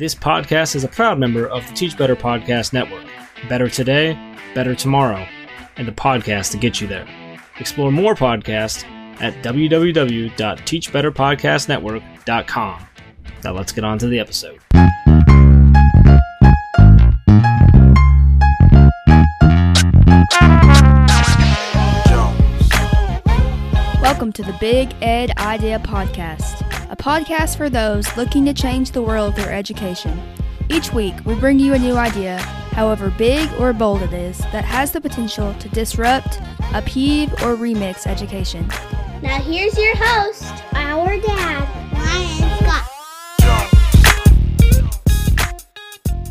This podcast is a proud member of the Teach Better Podcast Network. Better today, better tomorrow, and the podcast to get you there. Explore more podcasts at www.teachbetterpodcastnetwork.com. Now let's get on to the episode. Welcome to the Big Ed Idea Podcast, a podcast for those looking to change the world through education. Each week, we bring you a new idea, however big or bold it is, that has the potential to disrupt, upheave, or remix education. Now here's your host, our dad,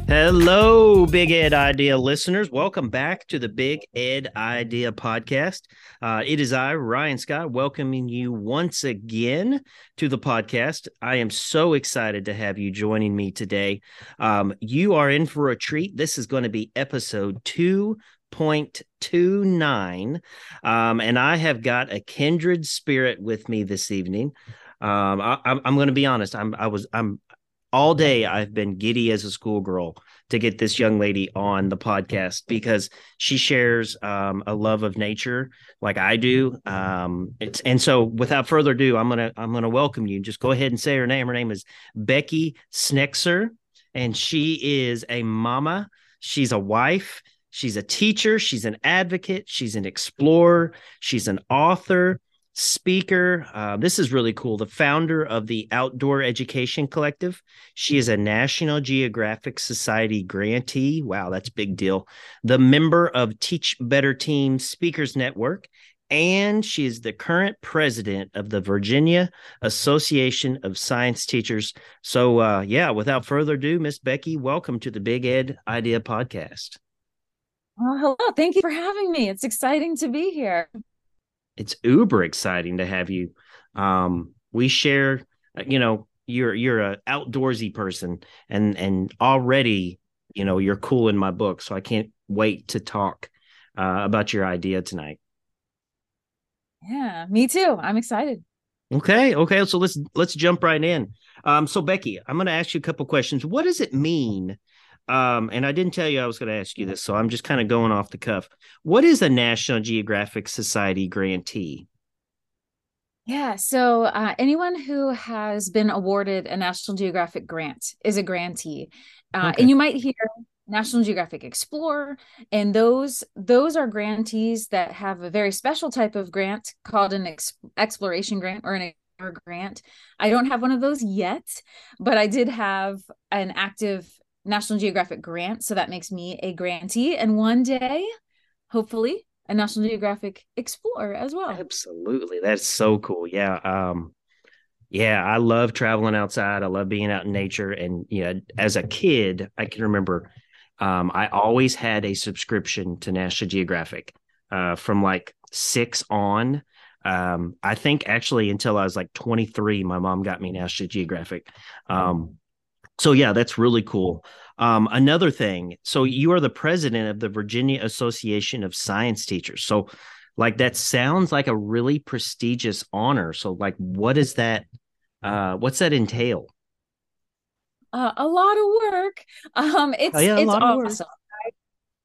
Hello, Big Ed Idea listeners. Welcome back to the Big Ed Idea podcast. Uh, it is I, Ryan Scott, welcoming you once again to the podcast. I am so excited to have you joining me today. Um, you are in for a treat. This is going to be episode 2.29. Um, and I have got a kindred spirit with me this evening. Um, I, I'm, I'm going to be honest. I'm, I was, I'm, all day I've been giddy as a schoolgirl to get this young lady on the podcast because she shares um, a love of nature like I do. Um, it's and so without further ado, I'm gonna I'm gonna welcome you. Just go ahead and say her name. Her name is Becky Schnekser, and she is a mama. She's a wife. She's a teacher. She's an advocate. She's an explorer. She's an author speaker. Uh, this is really cool. The founder of the Outdoor Education Collective. She is a National Geographic Society grantee. Wow, that's big deal. The member of Teach Better Team Speakers Network. And she is the current president of the Virginia Association of Science Teachers. So, uh, yeah, without further ado, Miss Becky, welcome to the Big Ed Idea Podcast. Oh, hello. Thank you for having me. It's exciting to be here it's uber exciting to have you. Um, we share, you know, you're you're a outdoorsy person, and and already, you know, you're cool in my book. So I can't wait to talk uh, about your idea tonight. Yeah, me too. I'm excited. Okay, okay. So let's let's jump right in. Um, so Becky, I'm going to ask you a couple questions. What does it mean um, and I didn't tell you I was going to ask you this, so I'm just kind of going off the cuff. What is a National Geographic Society grantee? Yeah, so uh, anyone who has been awarded a National Geographic grant is a grantee, uh, okay. and you might hear National Geographic Explorer, and those those are grantees that have a very special type of grant called an ex- exploration grant or an explorer grant. I don't have one of those yet, but I did have an active National Geographic grant. So that makes me a grantee. And one day, hopefully, a National Geographic Explorer as well. Absolutely. That's so cool. Yeah. Um, yeah, I love traveling outside. I love being out in nature. And you know, as a kid, I can remember um, I always had a subscription to National Geographic uh, from like six on. Um, I think actually until I was like 23, my mom got me National Geographic. Um, so yeah, that's really cool. Um, another thing, so you are the president of the Virginia Association of Science Teachers. So, like that sounds like a really prestigious honor. So, like, what is that? Uh, what's that entail? Uh, a lot of work. Um, it's oh, yeah, it's awesome.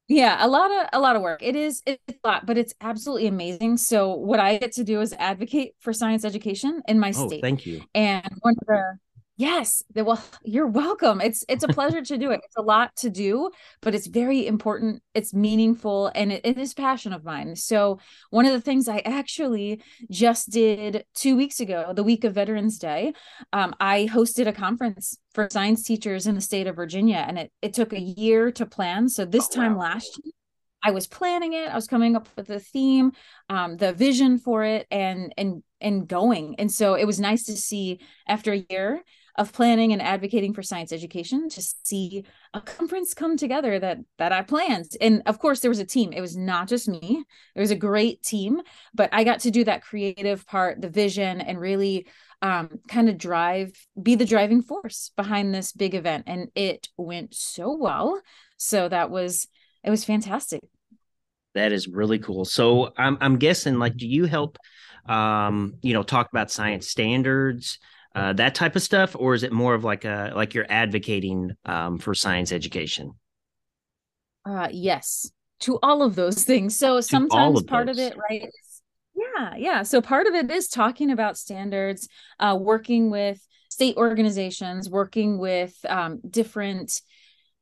Yeah, a lot of a lot of work. It is it's a lot, but it's absolutely amazing. So what I get to do is advocate for science education in my oh, state. Thank you. And one of the Yes, well, you're welcome. It's it's a pleasure to do it. It's a lot to do, but it's very important. It's meaningful, and it, it is passion of mine. So one of the things I actually just did two weeks ago, the week of Veterans Day, um, I hosted a conference for science teachers in the state of Virginia, and it it took a year to plan. So this oh, time last year, I was planning it. I was coming up with the theme, um, the vision for it, and and and going. And so it was nice to see after a year of planning and advocating for science education to see a conference come together that that I planned. And of course there was a team. It was not just me. It was a great team, but I got to do that creative part, the vision and really um, kind of drive be the driving force behind this big event and it went so well. So that was it was fantastic. That is really cool. So I'm I'm guessing like do you help um you know talk about science standards uh, that type of stuff, or is it more of like a like you're advocating um, for science education? Uh, yes, to all of those things. So sometimes of part those. of it, right? Yeah, yeah. So part of it is talking about standards, uh, working with state organizations, working with um, different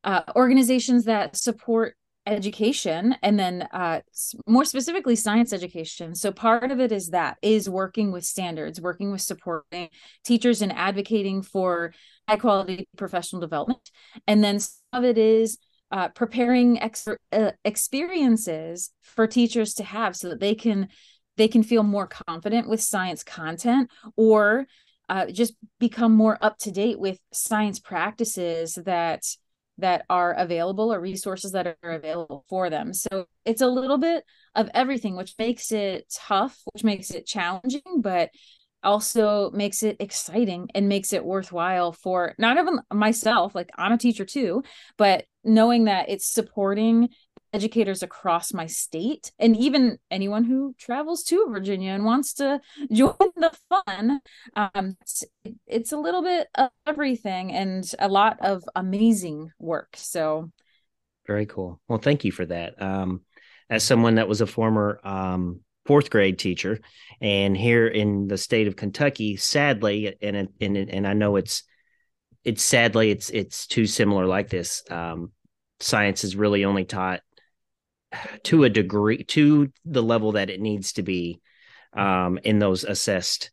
uh, organizations that support education and then uh, more specifically science education. So part of it is that is working with standards working with supporting teachers and advocating for high quality professional development. And then some of it is uh, preparing ex- uh, experiences for teachers to have so that they can they can feel more confident with science content or uh, just become more up to date with science practices that that are available or resources that are available for them. So it's a little bit of everything, which makes it tough, which makes it challenging, but also makes it exciting and makes it worthwhile for not even myself, like I'm a teacher too, but knowing that it's supporting educators across my state and even anyone who travels to Virginia and wants to join the fun. Um, it's, a little bit of everything and a lot of amazing work. So, very cool. Well, thank you for that. Um, as someone that was a former um, fourth grade teacher, and here in the state of Kentucky, sadly, and and and I know it's it's sadly it's it's too similar like this. Um, science is really only taught to a degree to the level that it needs to be um, in those assessed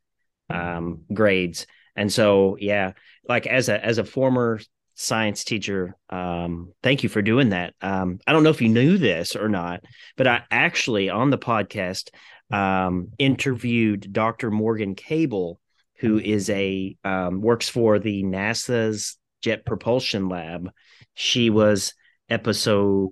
um, grades. And so, yeah, like as a as a former science teacher, um, thank you for doing that. Um, I don't know if you knew this or not, but I actually on the podcast um, interviewed Dr. Morgan Cable, who is a um, works for the NASA's Jet Propulsion Lab. She was episode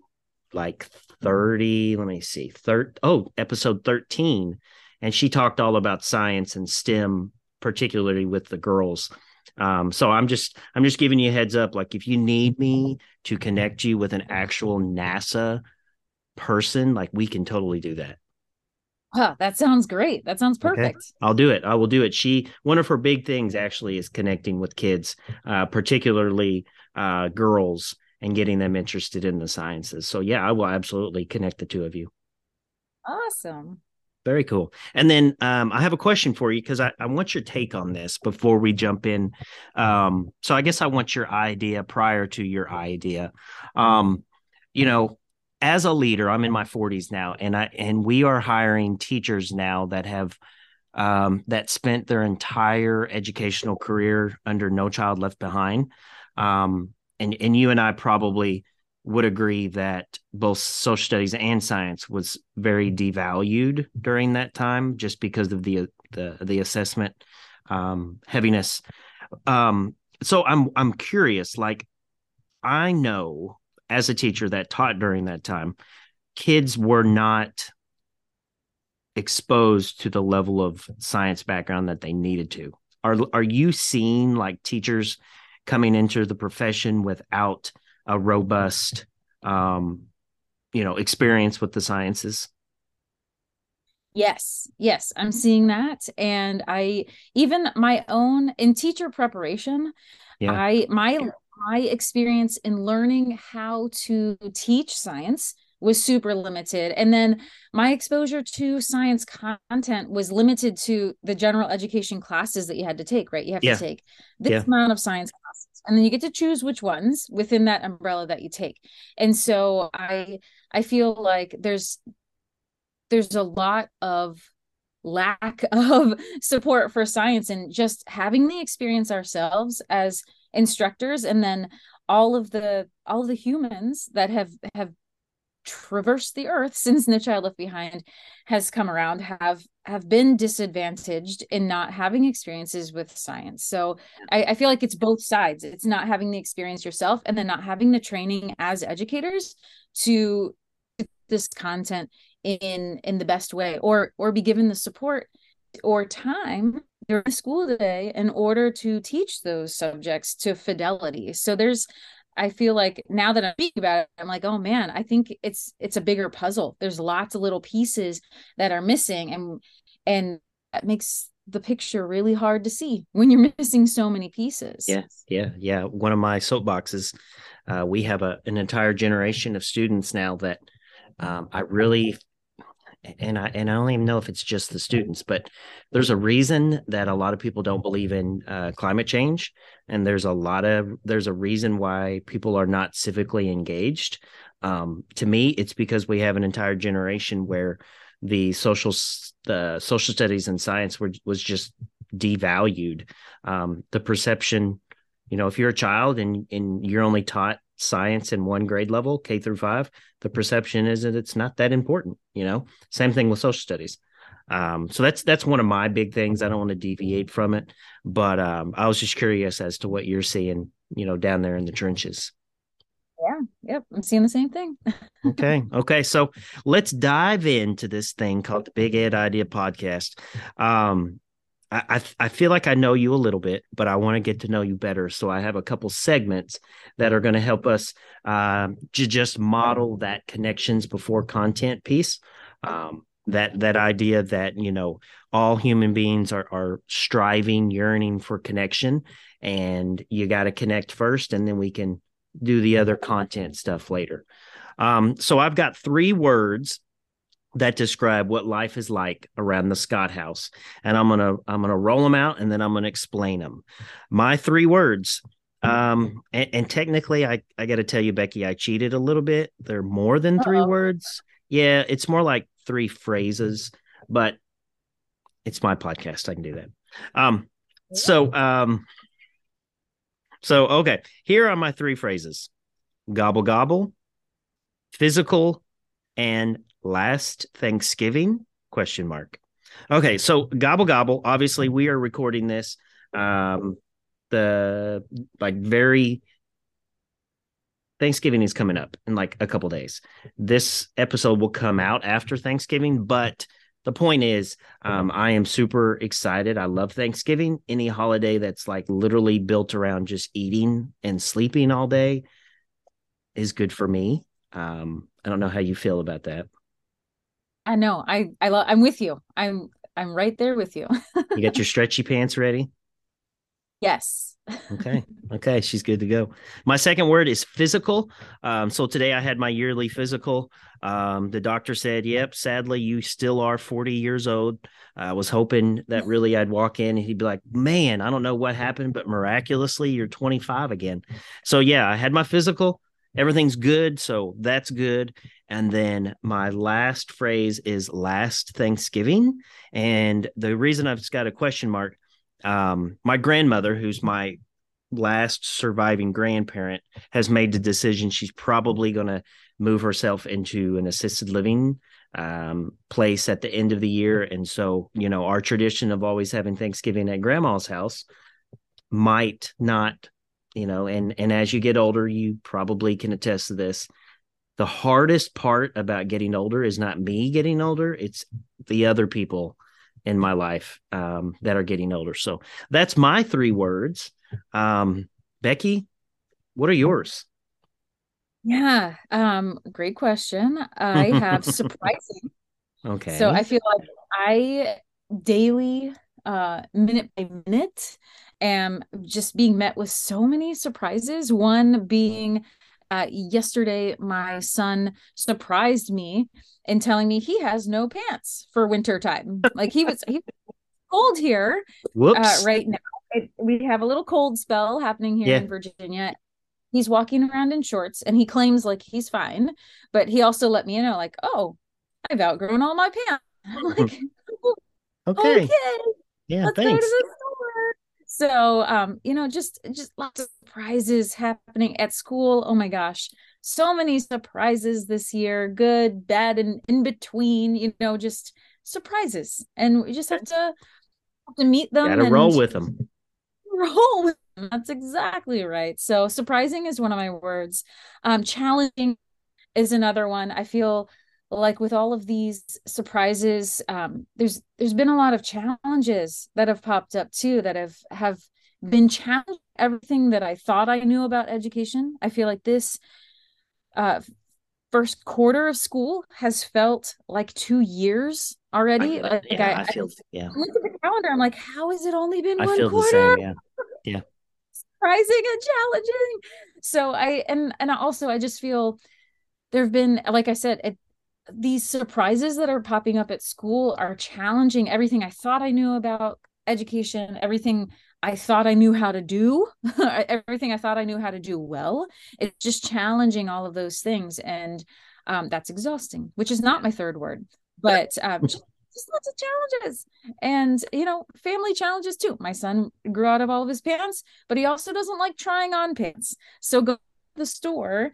like 30 let me see third oh episode 13 and she talked all about science and stem particularly with the girls um, so i'm just i'm just giving you a heads up like if you need me to connect you with an actual nasa person like we can totally do that Huh, that sounds great. That sounds perfect. Okay. I'll do it. I will do it. She one of her big things actually is connecting with kids, uh, particularly uh, girls and getting them interested in the sciences. So yeah, I will absolutely connect the two of you. Awesome. Very cool. And then um, I have a question for you because I, I, want your take on this before we jump in. Um, so I guess I want your idea prior to your idea. Um, you know, as a leader, I'm in my 40s now, and I and we are hiring teachers now that have um, that spent their entire educational career under No Child Left Behind. Um, and and you and I probably would agree that both social studies and science was very devalued during that time just because of the the the assessment um, heaviness. Um, so I'm I'm curious. Like I know as a teacher that taught during that time, kids were not exposed to the level of science background that they needed to. Are are you seeing like teachers coming into the profession without a robust um, you know experience with the sciences yes yes i'm seeing that and i even my own in teacher preparation yeah. i my my experience in learning how to teach science was super limited. And then my exposure to science content was limited to the general education classes that you had to take, right? You have yeah. to take this yeah. amount of science. And then you get to choose which ones within that umbrella that you take. And so I I feel like there's there's a lot of lack of support for science and just having the experience ourselves as instructors and then all of the all of the humans that have have traversed the earth since the child left behind has come around have have been disadvantaged in not having experiences with science. So I, I, feel like it's both sides. It's not having the experience yourself and then not having the training as educators to this content in in the best way or or be given the support or time during the school day in order to teach those subjects to fidelity. So there's I feel like now that I'm speaking about it, I'm like, oh man, I think it's it's a bigger puzzle. There's lots of little pieces that are missing, and and that makes the picture really hard to see when you're missing so many pieces. Yeah, yeah, yeah. One of my soapboxes, uh, we have a an entire generation of students now that um, I really and I and I don't even know if it's just the students, but there's a reason that a lot of people don't believe in uh, climate change, and there's a lot of there's a reason why people are not civically engaged. Um, to me, it's because we have an entire generation where the social the social studies and science were was just devalued. Um, the perception, you know, if you're a child and and you're only taught science in one grade level, K through five, the perception is that it's not that important. You know, same thing with social studies. Um, so that's that's one of my big things. I don't want to deviate from it, but um, I was just curious as to what you're seeing, you know, down there in the trenches. Yeah, yep, I'm seeing the same thing. okay, okay. So let's dive into this thing called the Big Ed Idea Podcast. Um, I, I feel like I know you a little bit, but I want to get to know you better. So I have a couple segments that are going to help us uh, to just model that connections before content piece. Um, that that idea that you know all human beings are are striving, yearning for connection, and you got to connect first, and then we can do the other content stuff later. Um, so I've got three words that describe what life is like around the Scott house. And I'm going to I'm going to roll them out and then I'm going to explain them. My three words um and, and technically I I got to tell you Becky I cheated a little bit. They're more than 3 Uh-oh. words. Yeah, it's more like three phrases, but it's my podcast. I can do that. Um so um so okay, here are my three phrases. Gobble gobble, physical and last Thanksgiving? Question mark. Okay, so gobble gobble. Obviously, we are recording this um the like very Thanksgiving is coming up in like a couple days. This episode will come out after Thanksgiving, but the point is, um, I am super excited. I love Thanksgiving. Any holiday that's like literally built around just eating and sleeping all day is good for me. Um, I don't know how you feel about that. I know. I I love. I'm with you. I'm I'm right there with you. you got your stretchy pants ready? Yes. okay. Okay. She's good to go. My second word is physical. Um, so today I had my yearly physical. Um, the doctor said, Yep, sadly, you still are 40 years old. I was hoping that really I'd walk in and he'd be like, Man, I don't know what happened, but miraculously, you're 25 again. So, yeah, I had my physical. Everything's good. So that's good. And then my last phrase is last Thanksgiving. And the reason I've got a question mark, um, my grandmother, who's my last surviving grandparent, has made the decision she's probably going to move herself into an assisted living um, place at the end of the year. And so, you know, our tradition of always having Thanksgiving at grandma's house might not, you know, and and as you get older, you probably can attest to this. The hardest part about getting older is not me getting older it's the other people in my life um, that are getting older. So that's my three words. Um, becky what are yours? Yeah um, great question. I have surprising. Okay. So i feel like i daily uh minute by minute am just being met with so many surprises one being uh, yesterday my son surprised me in telling me he has no pants for winter time. like he was, he cold here uh, right now. It, we have a little cold spell happening here yeah. in Virginia. He's walking around in shorts and he claims like he's fine, but he also let me know like, oh, I've outgrown all my pants. I'm like, okay. okay. Yeah, Let's thanks. So um, you know, just just lots of surprises happening at school. Oh my gosh. So many surprises this year, good, bad, and in between, you know, just surprises. And we just have to have to meet them. Gotta roll with them. Roll with them. That's exactly right. So surprising is one of my words. Um, challenging is another one. I feel like with all of these surprises um, there's there's been a lot of challenges that have popped up too that have have been challenged everything that i thought i knew about education i feel like this uh, first quarter of school has felt like two years already. I, like yeah, I, I feel yeah. Look at the calendar. I'm like, how has it only been I one feel quarter? the same. Yeah. Yeah. Surprising and challenging. So I and and also I just feel there have been, like I said, it, these surprises that are popping up at school are challenging everything I thought I knew about education, everything I thought I knew how to do, everything I thought I knew how to do well. It's just challenging all of those things. And um, that's exhausting, which is not my third word, but um, just, lots of challenges. And, you know, family challenges too. My son grew out of all of his pants, but he also doesn't like trying on pants. So go to the store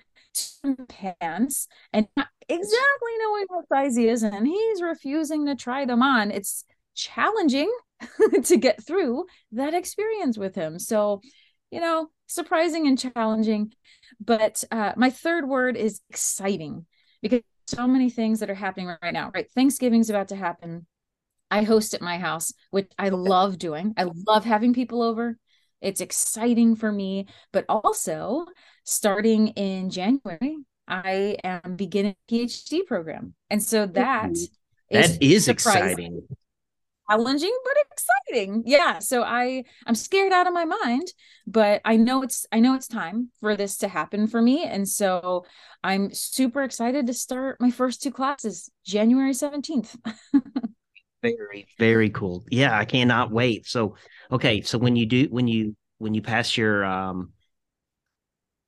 pants and not exactly knowing what size he is and he's refusing to try them on. It's challenging to get through that experience with him. So you know surprising and challenging. But uh, my third word is exciting because so many things that are happening right now right? Thanksgiving's about to happen. I host at my house which i love doing. I love having people over it's exciting for me but also starting in January, I am beginning a PhD program. And so that that is, is exciting. Challenging but exciting. Yeah. So I I'm scared out of my mind, but I know it's I know it's time for this to happen for me. And so I'm super excited to start my first two classes January 17th. very, very cool. Yeah, I cannot wait. So okay, so when you do when you when you pass your um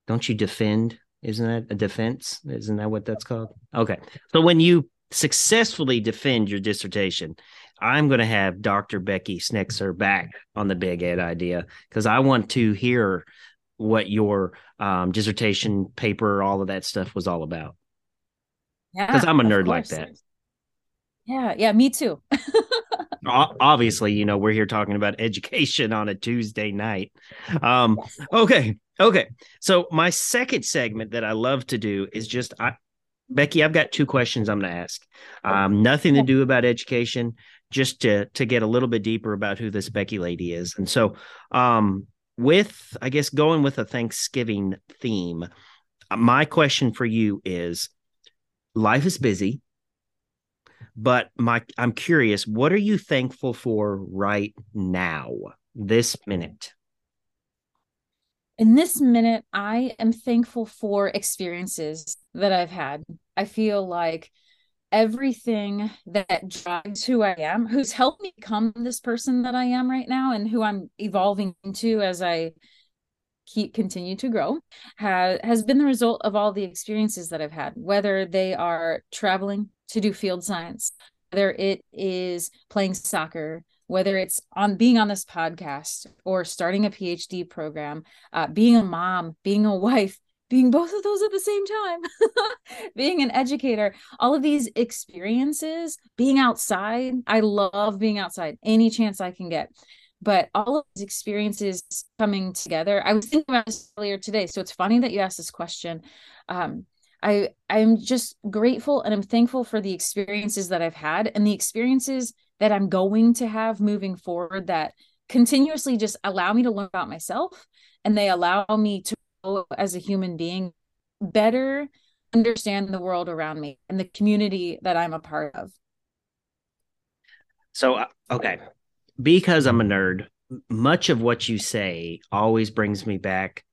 don't you defend? Isn't that a defense? Isn't that what that's called? Okay. So when you successfully defend your dissertation, I'm going to have Dr. Becky Schnekser back on the Big Ed idea because I want to hear what your um, dissertation paper, all of that stuff was all about. Yeah, because I'm a nerd like that. Yeah, yeah, me too. Obviously, you know, we're here talking about education on a Tuesday night. Um, okay, Okay. So my second segment that I love to do is just I Becky, I've got two questions I'm going to ask. Um, nothing to do about education, just to to get a little bit deeper about who this Becky lady is. And so, um, with I guess going with a Thanksgiving theme, my question for you is: Life is busy, but my I'm curious. What are you thankful for right now, this minute? in this minute, I am thankful for experiences that I've had. I feel like everything that drives who I am, who's helped me become this person that I am right now, and who I'm evolving into as I keep continue to grow, has has been the result of all the experiences that I've had, whether they are traveling to do field science, whether it is playing soccer, whether it's on being on this podcast or starting a PhD program, uh, being a mom, being a wife, being both of those at the same time, being an educator, all of these experiences, being outside. I love being outside any chance I can get. But all of these experiences coming together, I was thinking about this earlier today. So it's funny that you asked this question. Um, I I'm just grateful and I'm thankful for the experiences that I've had and the experiences that I'm going to have moving forward that continuously just allow me to learn about myself and they allow me to as a human being better understand the world around me and the community that I'm a part of. So, uh, okay, because I'm a nerd, much of what you say always brings me back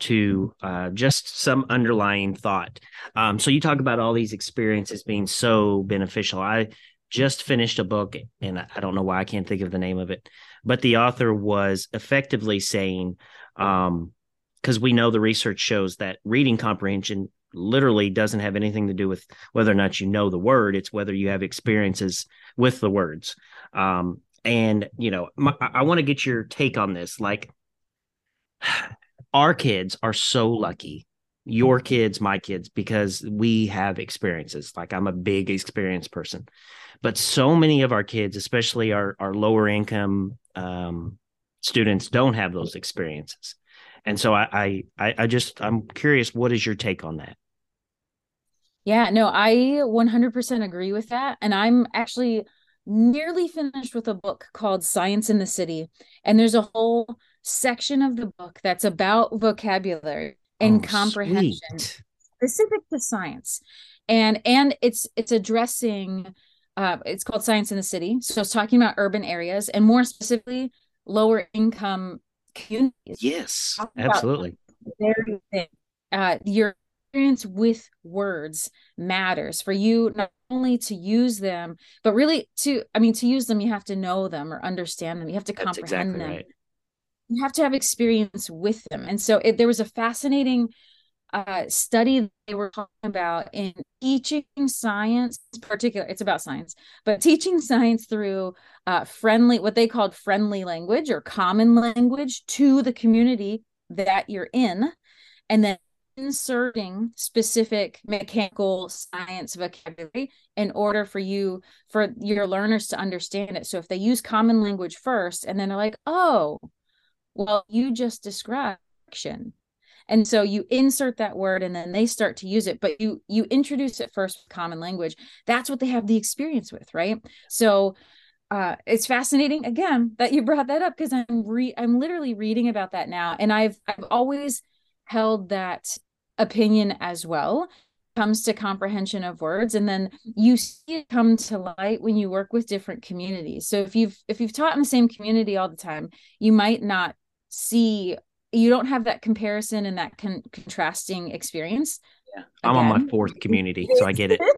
to uh, just some underlying thought. Um, so you talk about all these experiences being so beneficial. I just finished a book, and I don't know why I can't think of the name of it, but the author was effectively saying, um, because we know the research shows that reading comprehension literally doesn't have anything to do with whether or not you know the word; it's whether you have experiences with the words. Um, and you know, my, I want to get your take on this. Like, our kids are so lucky your kids, my kids, because we have experiences. Like I'm a big experience person. But so many of our kids, especially our, our lower income um, students, don't have those experiences. And so I, I I just I'm curious, what is your take on that? Yeah, no, I 100% agree with that. And I'm actually nearly finished with a book called Science in the City. And there's a whole section of the book that's about vocabulary and oh, comprehension. Sweet specific to science and and it's it's addressing uh, it's called science in the city so it's talking about urban areas and more specifically lower income communities yes absolutely. Uh, your experience with words matters for you not only to use them but really to i mean to use them you have to know them or understand them you have to That's comprehend exactly them right. You have to have experience with them. And so it, there was a fascinating uh, study they were talking about in teaching science particular it's about science but teaching science through uh, friendly what they called friendly language or common language to the community that you're in and then inserting specific mechanical science vocabulary in order for you for your learners to understand it. So if they use common language first and then they're like oh well you just described and so you insert that word and then they start to use it but you you introduce it first common language. That's what they have the experience with right? So uh it's fascinating again that you brought that up because i'm re i'm literally reading about that now. And i've i've always held that opinion as well. Comes to comprehension of words and then you see it come to light when you work with different communities. So if you've if you've taught in the same community all the time you might not see you don't have that comparison and that con- contrasting experience Yeah. I'm on my fourth community, so I get it.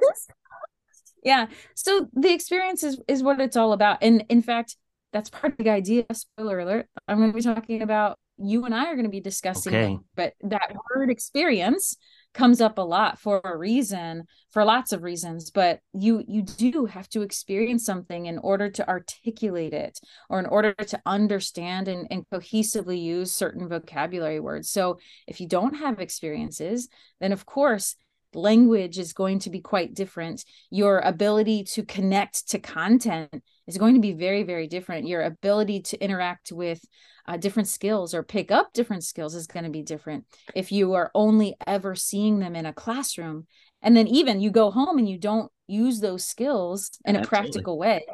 yeah so the experience is is what it's all about and in fact that's part of the idea spoiler alert i'm going to be talking about you and i are going to be discussing Okay. it, but that word experience comes up a lot for a reason for lots of reasons but you you do have to experience something in order to articulate it or in order to understand and, and cohesively use certain vocabulary words. So if you don't have experiences then of course language is going to be quite different. Your ability to connect to content is going to be very very different. Your ability to interact with uh, different skills or pick up different skills is going to be different. If you are only ever seeing them in a classroom and then even you go home and you don't use those skills in a practical way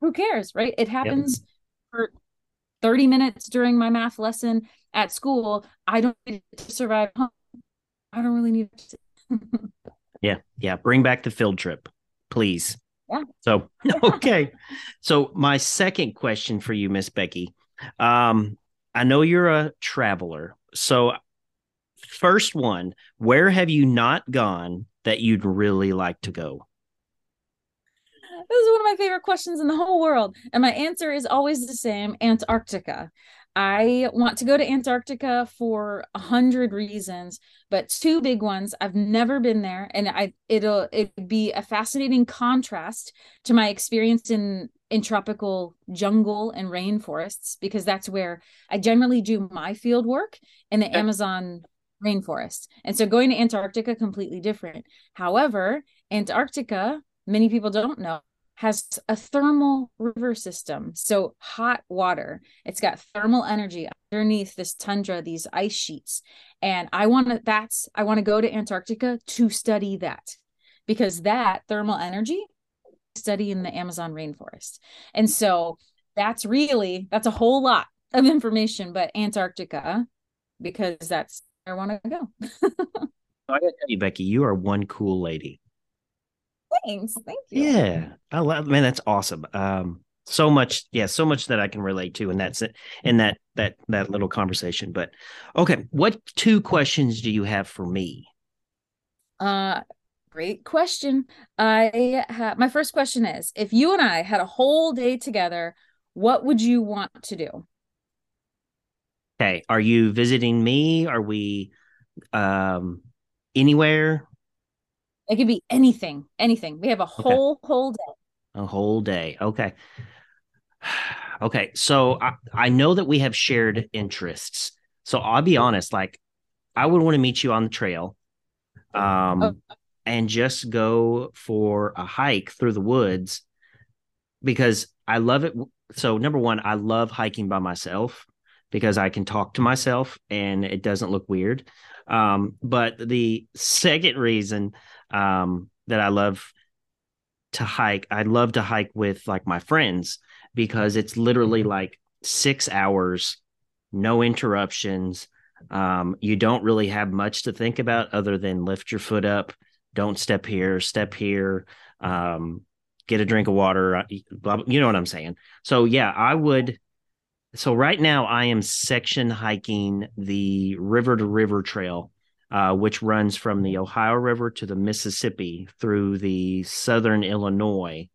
who cares right? It happens for 30 minutes during my math lesson at school. I don't need to survive home. I don't really need to Yeah, yeah. Bring back the field trip, please. Yeah. So okay. so my second question for you, Miss Becky. Um, I know you're a traveler. So first one, where have you not gone that you'd really like to go? This is one of my favorite questions in the whole world. And my answer is always the same Antarctica. I want to go to Antarctica for a hundred reasons, but two big ones. I've never been there, and I it'll it'd be a fascinating contrast to my experience in in tropical jungle and rainforests because that's where I generally do my field work in the Okay. Amazon rainforest. And so going to Antarctica completely different. However, Antarctica, many people don't know, has a thermal river system. So hot water. It's got thermal energy underneath this tundra, these ice sheets. And I want to that's I want to go to Antarctica to study that because that thermal energy study in the Amazon rainforest. And so that's really that's a whole lot of information, but Antarctica because that's where I want to go. I gotta tell you, Becky, you are one cool lady. Thanks. Thank you. Yeah, I love. Man, that's awesome. Um, so much, yeah, so much that I can relate to, and that's it in that that that little conversation. But okay, what two questions do you have for me? Uh great question. I ha- my first question is if you and I had a whole day together, what would you want to do? Okay, are you visiting me? Are we um anywhere? It could be anything, anything. We have a whole whole day. A whole day. Okay. Okay, so I, I know that we have shared interests. So I'll be honest, like I would want to meet you on the trail. Um Oh. and just go for a hike through the woods because I love it. So number one, I love hiking by myself because I can talk to myself and it doesn't look weird. Um, but the second reason um, that I love to hike, I love to hike with like my friends because it's literally like six hours, no interruptions. Um, you don't really have much to think about other than lift your foot up, don't step here, step here, um, get a drink of water. uh, you know what I'm saying? So yeah, I would. So right now I am section hiking the river to river trail, uh, which runs from the Ohio River to the Mississippi through the southern Illinois,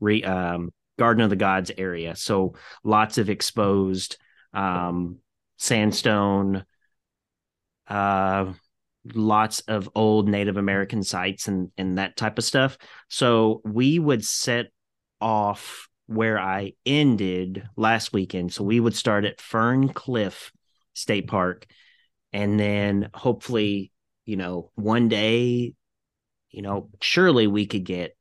re, um, Garden of the Gods area. So lots of exposed um, sandstone, uh, lots of old Native American sites and and that type of stuff. So we would set off where I ended last weekend. So we would start at Ferne Clyffe State Park, and then hopefully, you know, one day, you know, surely we could get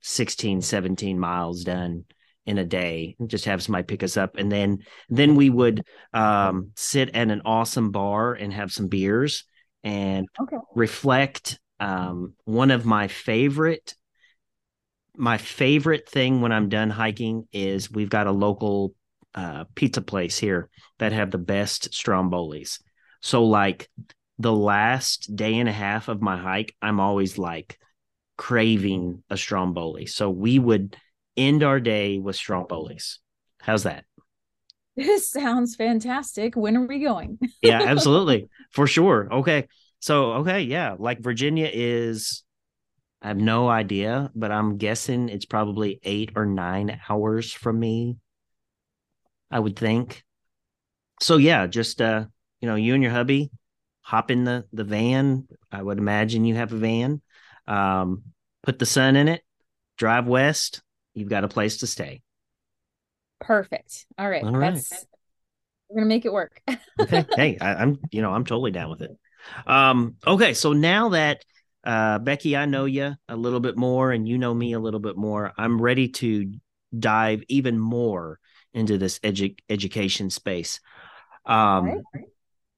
16, 17 miles done in a day just have somebody pick us up and then then we would um sit at an awesome bar and have some beers and Okay. reflect um one of my favorite my favorite thing when i'm done hiking is we've got a local uh pizza place here that have the best strombolis. So like the last day and a half of my hike i'm always like craving a stromboli. So we would end our day with strombolis. How's that? This sounds fantastic. When are we going? yeah absolutely. For sure. Okay. So okay yeah like virginia is i have no idea but i'm guessing it's probably eight or nine hours from me i would think so yeah just uh you know you and your hubby hop in the the van i would imagine you have a van um put the sun in it drive west you've got a place to stay Perfect. All right. All right. That's we're gonna make it work. okay hey I, i'm you know i'm totally down with it um okay so now that uh becky i know you a little bit more and you know me a little bit more i'm ready to dive even more into this edu- education space um right.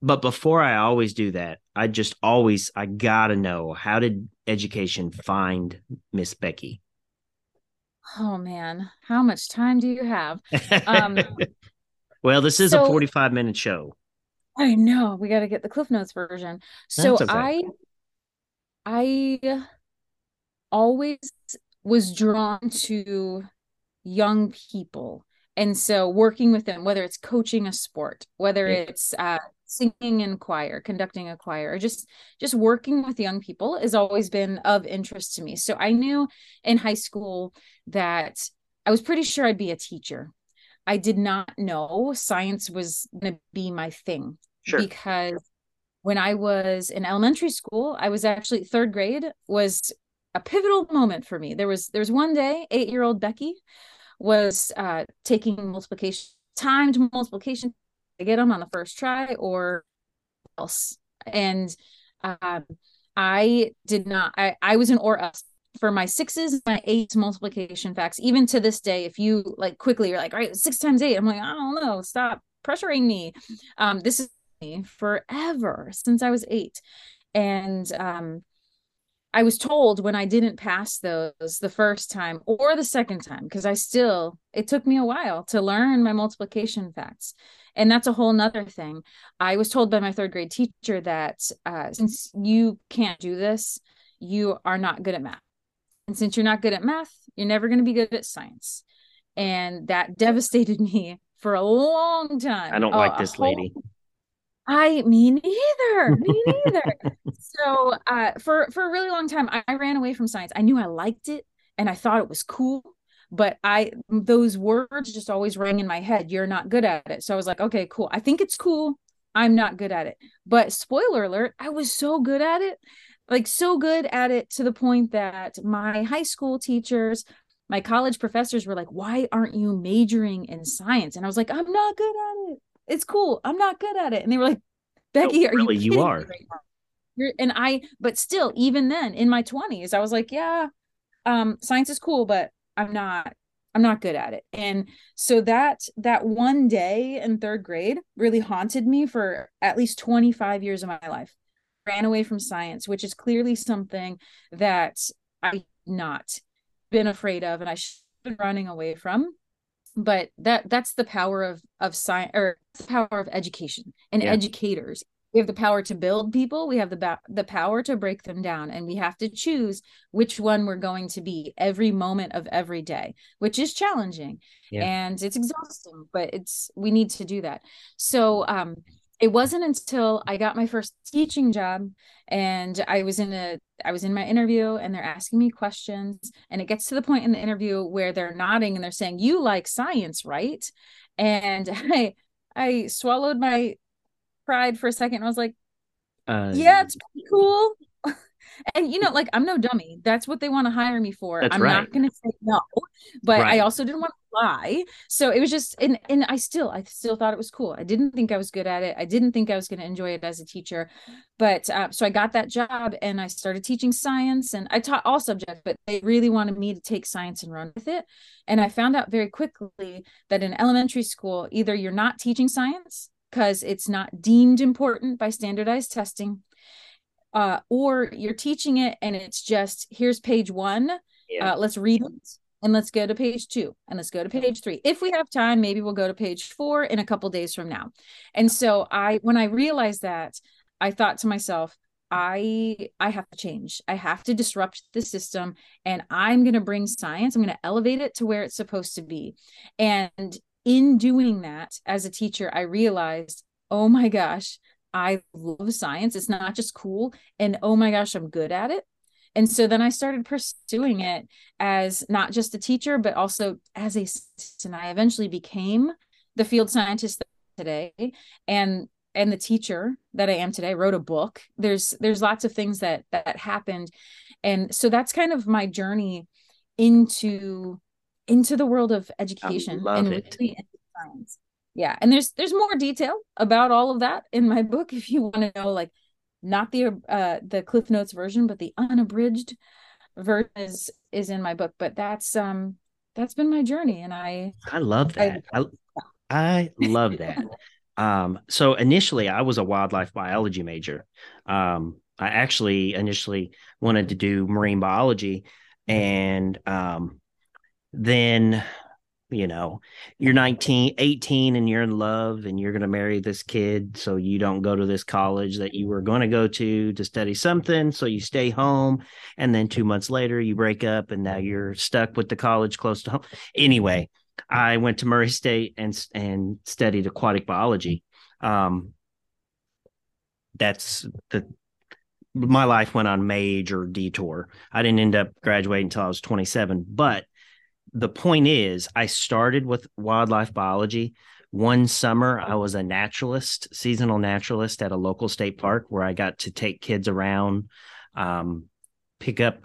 but before i always do that i just always i gotta know how did education find miss becky Oh man, how much time do you have? Um, well this is a 45 minute show I know we got to get the Cliff Notes version. So okay. I I always was drawn to young people. And so working with them, whether it's coaching a sport, whether it's uh, singing in choir, conducting a choir, or just just working with young people has always been of interest to me. So I knew in high school that I was pretty sure I'd be a teacher. I did not know science was going to be my thing sure because when I was in elementary school, I was actually third grade was a pivotal moment for me. There was there was one day, eight year old Becky was uh, taking multiplication timed multiplication to get them on the first try or else, and um, I did not. I I was an or else for my sixes my eights multiplication facts. Even to this day, if you like quickly, you're like, all right, six times eight. I'm like, I don't know. Stop pressuring me. Um, this is me forever since I was eight. And um, I was told when I didn't pass those the first time or the second time, because I still, it took me a while to learn my multiplication facts. And that's a whole nother thing. I was told by my third grade teacher that uh, since you can't do this, you are not good at math. And since you're not good at math, you're never going to be good at science. And that devastated me for a long time. i don't Oh, like this lady I me neither. Me neither. so uh for for a really long time I, I ran away from science. I knew I liked it and I thought it was cool, but I those words just always rang in my head. You're not good at it. So I was like, okay, cool. I think it's cool. I'm not good at it. But spoiler alert, I was so good at it. Like so good at it to the point that my high school teachers my college professors were like, "Why aren't you majoring in science?" And I was like, "I'm not good at it. It's cool. I'm not good at it." And they were like, "Becky, are really, you you are. right now?" You're, and I, but still, even then, in my 20s, I was like, "Yeah, um, science is cool, but I'm not." I'm not good at it. And so that that one day in third grade really haunted me for at least 25 years of my life. Ran away from science, which is clearly something that I've not been afraid of and I should have been running away from. But that that's the power of of science or the power of education and Yeah. educators we have the power to build people we have the ba- the power to break them down and we have to choose which one we're going to be every moment of every day which is challenging Yeah. and it's exhausting but it's we need to do that so um it wasn't until I got my first teaching job and I was in a I was in my interview and they're asking me questions and it gets to the point in the interview where they're nodding and they're saying you like science right and I I swallowed my pride for a second and I was like Uh, yeah it's pretty cool and you know like i'm no dummy that's what they want to hire me for i'm right. not going to say no but Right. i also didn't want so it was just and and i still i still thought it was cool. I didn't think i was good at it. I didn't think i was going to enjoy it as a teacher. But uh, so i got that job and i started teaching science and i taught all subjects but they really wanted me to take science and run with it. And i found out very quickly that in elementary school either you're not teaching science because it's not deemed important by standardized testing uh, or you're teaching it and it's just here's page one Yeah. uh, let's read it and let's go to page two and let's go to page three if we have time maybe we'll go to page four in a couple days from now and so i when i realized that i thought to myself i i have to change i have to disrupt the system and i'm going to bring science i'm going to elevate it to where it's supposed to be and in doing that as a teacher i realized oh my gosh I love science. It's not just cool. And oh my gosh, I'm good at it. And so then I started pursuing it as not just a teacher, but also as a scientist. And I eventually became the field scientist today. And and the teacher that I am today wrote a book. There's there's lots of things that that happened. And so that's kind of my journey into into the world of education love and it. really science yeah and there's there's more detail about all of that in my book if you want to know like not the uh the cliff notes version but the unabridged version is is in my book but that's um that's been my journey and i I love that. I, I love that. um, so initially, I was a wildlife biology major. Um, I actually initially wanted to do marine biology, and um, then you know you're 19 18 and you're in love and you're going to marry this kid so you don't go to this college that you were going to go to to study something so you stay home and then 2 months later you break up and now you're stuck with the college close to home anyway I went to Murray State and and studied aquatic biology. Um, that's the my life went on major detour. I didn't end up graduating until I was 27. But the point is, I started with wildlife biology. One summer, I was a naturalist, seasonal naturalist at a local state park where I got to take kids around, um, pick up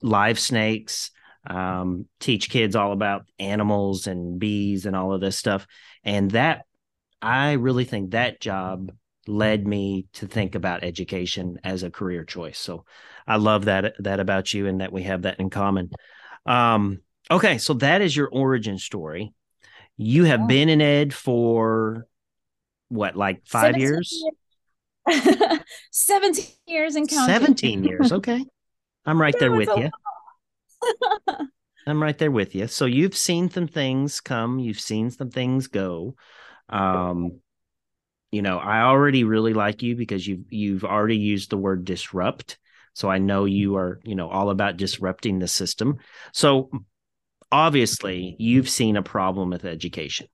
live snakes, um, teach kids all about animals and bees and all of this stuff. And that, I really think that job led me to think about education as a career choice. So I love that that about you and that we have that in common. Um, okay, so that is your origin story. You have Yeah. been in ed for what, like five 17 years? years 17 years and counting 17 years. Okay. I'm right there with you. I'm right there with you. So you've seen some things come, you've seen some things go. Um, you know, I already really like you because you've you've already used the word disrupt. So I know you are, you know, all about disrupting the system. So obviously you've seen a problem with education.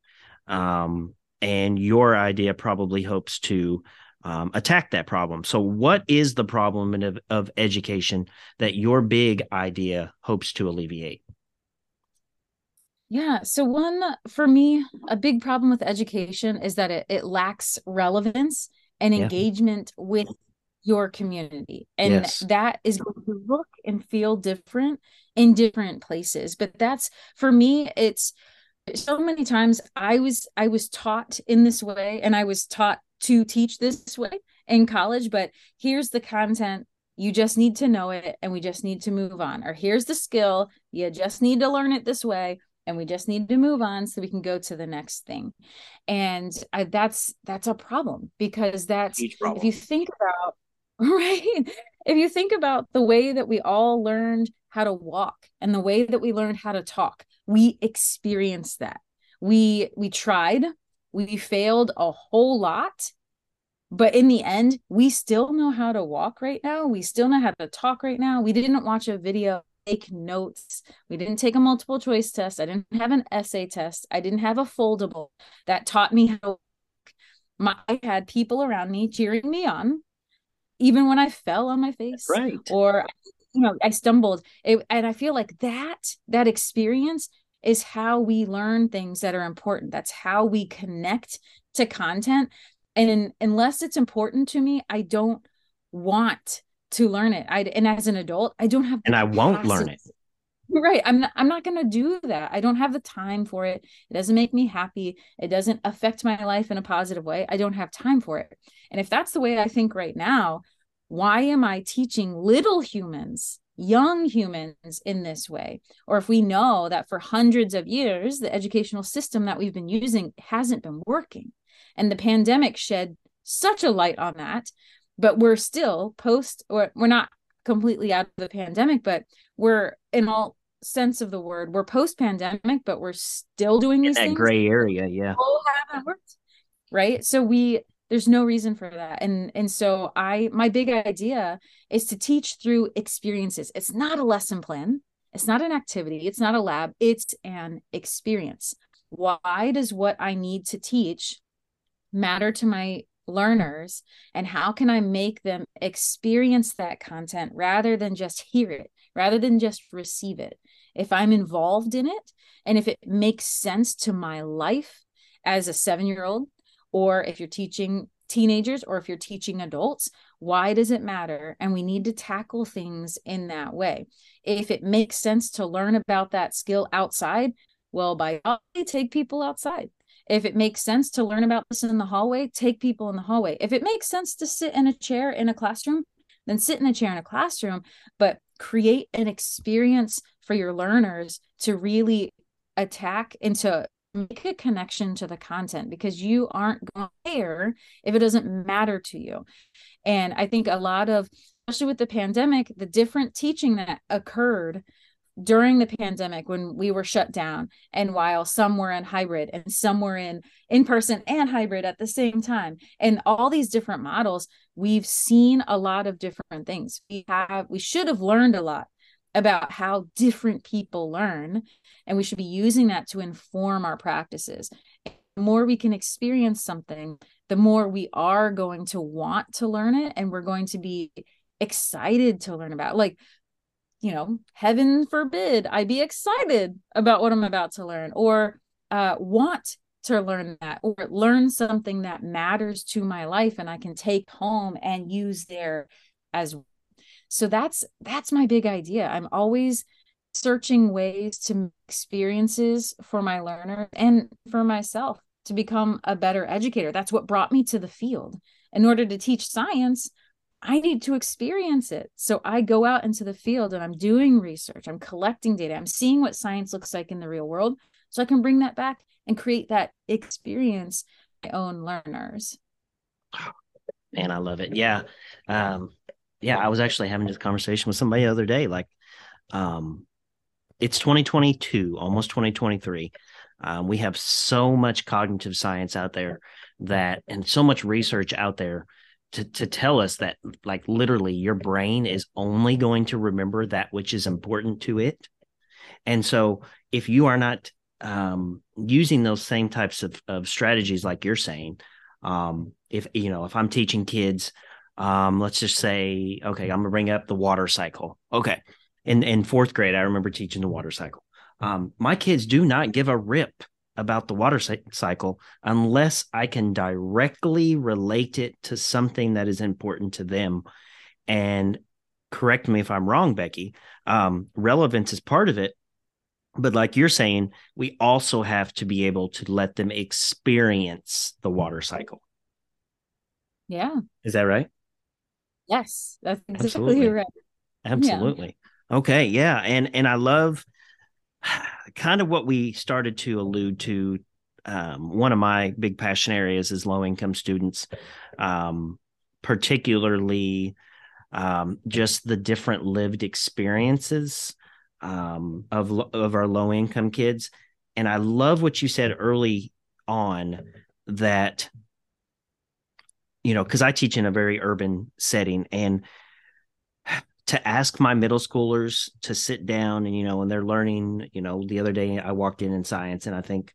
Um, and your idea probably hopes to um, attack that problem. So, what is the problem of, of education that your big idea hopes to alleviate? Yeah. So one for me, a big problem with education is that it, it lacks relevance and Yeah. engagement with your community. And Yes. that is going to look and feel different in different places. But that's for me, it's so many times I was I was taught in this way and I was taught to teach this way in college, but here's the content you just need to know it and we just need to move on or here's the skill you just need to learn it this way and we just need to move on so we can go to the next thing and I, that's that's a problem because that's Huge if you think about right? If you think about the way that we all learned how to walk and the way that we learned how to talk we experienced that. We we tried we failed a whole lot but in the end we still know how to walk right now. We still know how to talk right now. We didn't watch a video take notes. We didn't take a multiple choice test. I didn't have an essay test. I didn't have a foldable that taught me how my, i had people around me cheering me on even when i fell on my face right. or you know i stumbled it, and i feel like that that experience is how we learn things that are important. That's how we connect to content. And in, unless it's important to me i don't want to learn it. I and as an adult i don't have and i won't learn it. right. I'm not i'm not going to do that. I don't have the time for it. It doesn't make me happy. It doesn't affect my life in a positive way. I don't have time for it. And if that's the way i think right now why am i teaching little humans young humans in this way? Or if we know that for hundreds of years the educational system that we've been using hasn't been working. And the pandemic shed such a light on that but we're still post or we're not completely out of the pandemic but we're in all sense of the word we're post pandemic but we're still doing these in that things. gray area yeah. Right? So we there's no reason for that. And and so i my big idea is to teach through experiences. It's not a lesson plan. It's not an activity. It's not a lab. It's an experience. Why does what i need to teach matter to my learners? And how can i make them experience that content rather than just hear it rather than just receive it? If i'm involved in it and if it makes sense to my life as a 7 year old or if you're teaching teenagers or if you're teaching adults why does it matter? And we need to tackle things in that way. If it makes sense to learn about that skill outside well by all take people outside. If it makes sense to learn about this in the hallway take people in the hallway. If it makes sense to sit in a chair in a classroom then sit in a chair in a classroom but create an experience for your learners to really attack and to make a connection to the content because you aren't going to care if it doesn't matter to you. And I think a lot of, especially with the pandemic, the different teaching that occurred during the pandemic when we were shut down and while some were in hybrid and some were in in person and hybrid at the same time and all these different models we've seen a lot of different things we have we should have learned a lot about how different people learn and we should be using that to inform our practices. The more we can experience something the more we are going to want to learn it and we're going to be excited to learn about like you know heaven forbid i be excited about what i'm about to learn or uh, want to learn that or learn something that matters to my life and i can take home and use there as so that's that's my big idea i'm always searching ways to experiences for my learner and for myself to become a better educator that's what brought me to the field in order to teach science I need to experience it. So I go out into the field and I'm doing research, I'm collecting data, I'm seeing what science looks like in the real world. So I can bring that back and create that experience my own learners. Man, I love it. Yeah. Um, yeah, I was actually having this conversation with somebody the other day. Like, um, it's 2022, almost 2023. Um, we have so much cognitive science out there that, and so much research out there to, to tell us that, like, literally, your brain is only going to remember that which is important to it. And so, if you are not um, using those same types of, of strategies, like you're saying, um, if you know, if I'm teaching kids um, let's just say, okay, I'm gonna bring up the water cycle. Okay. In in fourth grade, I remember teaching the water cycle. Um, my kids do not give a rip about the water cycle unless I can directly relate it to something that is important to them. And correct me if I'm wrong, Becky. Um, relevance is part of it, but like you're saying, we also have to be able to let them experience the water cycle. Yeah. Is that right? Yes, that's exactly Absolutely. right. Absolutely. Yeah. Okay, yeah, and and I love kind of what we started to allude to. Um, one of my big passion areas is low income students, um, particularly um, just the different lived experiences um, of of our low income kids. and I love what you said early on that you know, because I teach in a very urban setting and to ask my middle schoolers to sit down and, you know, and they're learning, you know, the other day I walked in in science and I think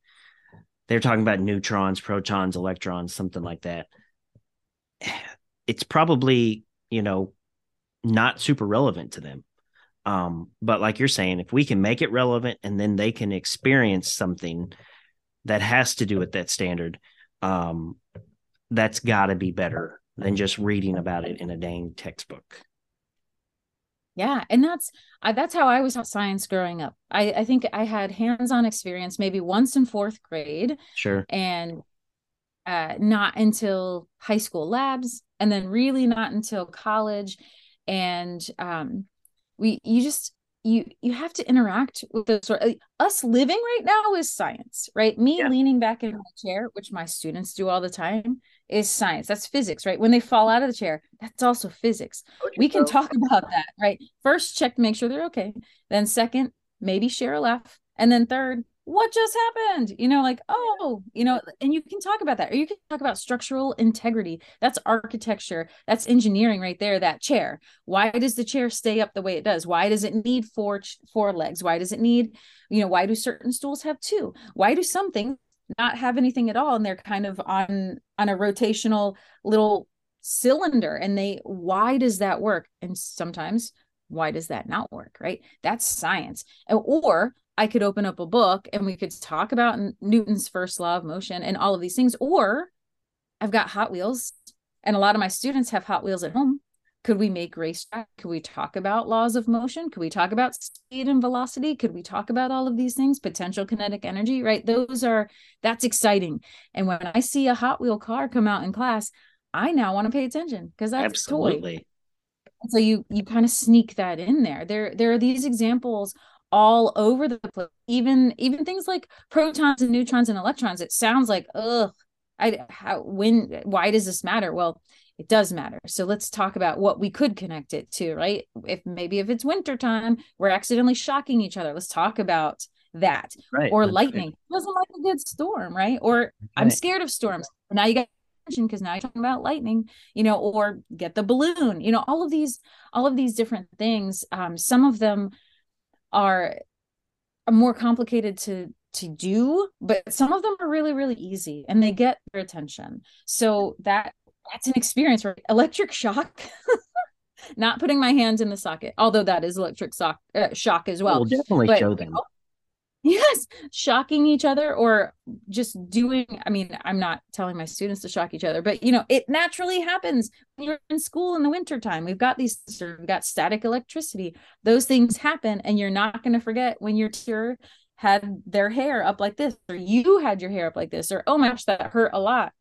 they're talking about neutrons, protons, electrons, something like that. It's probably, you know, not super relevant to them. Um, but like you're saying, if we can make it relevant and then they can experience something that has to do with that standard, um, that's got to be better than just reading about it in a dang textbook. Yeah, and that's uh, that's how I was science growing up. I, I think I had hands-on experience maybe once in fourth grade. Sure. And uh, not until high school labs, and then really not until college. And um, we, you just you you have to interact with the sort of, us living right now is science right me yeah. leaning back in my chair which my students do all the time is science. That's physics right? When they fall out of the chair that's also physics. We can talk about that right? First check to make sure they're okay. Then second maybe share a laugh. And then third what just happened? You know like oh you know and you can talk about that or you can talk about structural integrity. That's architecture. That's engineering right there that chair. Why does the chair stay up the way it does? Why does it need four four legs? Why does it need you know why do certain stools have two? Why do some things not have anything at all and they're kind of on on a rotational little cylinder and they why does that work and sometimes why does that not work right that's science or I could open up a book and we could talk about Newton's first law of motion and all of these things. Or I've got Hot Wheels and a lot of my students have Hot Wheels at home. Could we make racetrack? Could we talk about laws of motion? Could we talk about speed and velocity? Could we talk about all of these things? Potential kinetic energy, right? Those are that's exciting. And when I see a Hot Wheel car come out in class, I now want to pay attention because that's absolutely. Toy. So you you kind of sneak that in there. There there are these examples all over the place even even things like protons and neutrons and electrons it sounds like ugh i how when why does this matter well it does matter. So let's talk about what we could connect it to right? If maybe if it's wintertime we're accidentally shocking each other. Let's talk about that. Right. or That's lightning. Right. doesn't like a good storm right? Or right. i'm scared of storms. Now you got attention because now you're talking about lightning you know or get the balloon you know all of these all of these different things. Um some of them are more complicated to to do but some of them are really really easy and they get their attention. So that that's an experience right? Electric shock? Not putting my hands in the socket although that is electric shock uh, shock as well. We'll definitely but, show them. You know, yes shocking each other or just doing i mean i'm not telling my students to shock each other but you know it naturally happens when you're in school in the wintertime. We've got these we've got static electricity. Those things happen and you're not going to forget when your teacher had their hair up like this or you had your hair up like this or oh my gosh that hurt a lot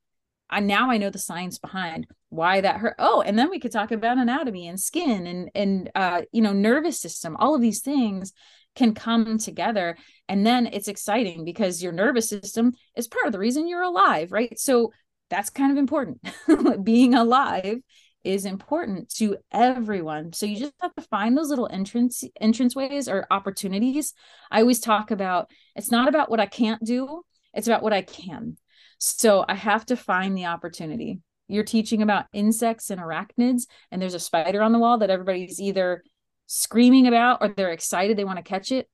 I now I know the science behind why that hurt. Oh, and then we could talk about anatomy and skin and and uh, you know nervous system, all of these things can come together. And then it's exciting because your nervous system is part of the reason you're alive right? So that's kind of important. Being alive is important to everyone. So you just have to find those little entrance entrance ways or opportunities. I always talk about it's not about what i can't do it's about what i can so i have to find the opportunity. You're teaching about insects and arachnids and there's a spider on the wall that everybody's either screaming about or they're excited they want to catch it.